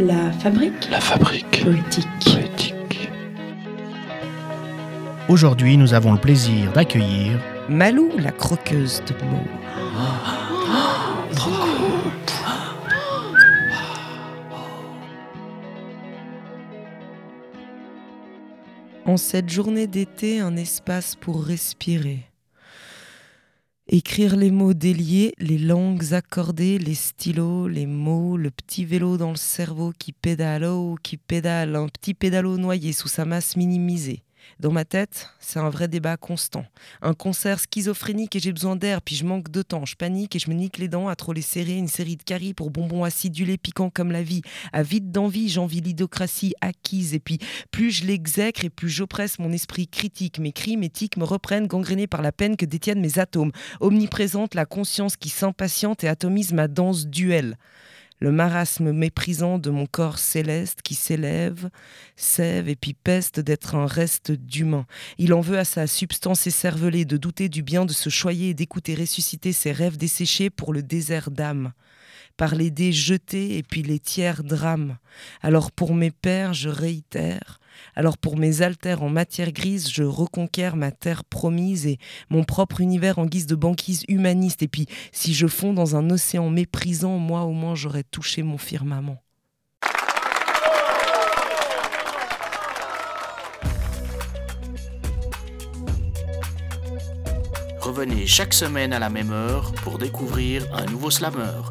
La fabrique La fabrique poétique. poétique. Aujourd'hui, nous avons le plaisir d'accueillir Malou, la croqueuse de mots. En cette journée d'été, un espace pour respirer. Écrire les mots déliés, les langues accordées, les stylos, les mots, le petit vélo dans le cerveau qui pédale, oh, qui pédale, un petit pédalo noyé sous sa masse minimisée. Dans ma tête, c'est un vrai débat constant. Un concert schizophrénique et j'ai besoin d'air, puis je manque de temps, je panique et je me nique les dents à trop les serrer, une série de caries pour bonbons acidulés piquants comme la vie. Avide d'envie, j'envie l'idocratie acquise et puis plus je l'exècre et plus j'oppresse mon esprit critique. Mes cris, mes tics me reprennent gangrénés par la peine que détiennent mes atomes. Omniprésente la conscience qui s'impatiente et atomise ma danse duel. Le marasme méprisant de mon corps céleste qui s'élève, sève et puis peste d'être un reste d'humain. Il en veut à sa substance écervelée de douter du bien de se choyer et d'écouter ressusciter ses rêves desséchés pour le désert d'âme. Par les dés jetés et puis les tiers drames. Alors pour mes pères, je réitère. Alors pour mes altères en matière grise, je reconquiers ma terre promise et mon propre univers en guise de banquise humaniste. Et puis si je fonds dans un océan méprisant, moi au moins j'aurais touché mon firmament. Revenez chaque semaine à la même heure pour découvrir un nouveau slammer.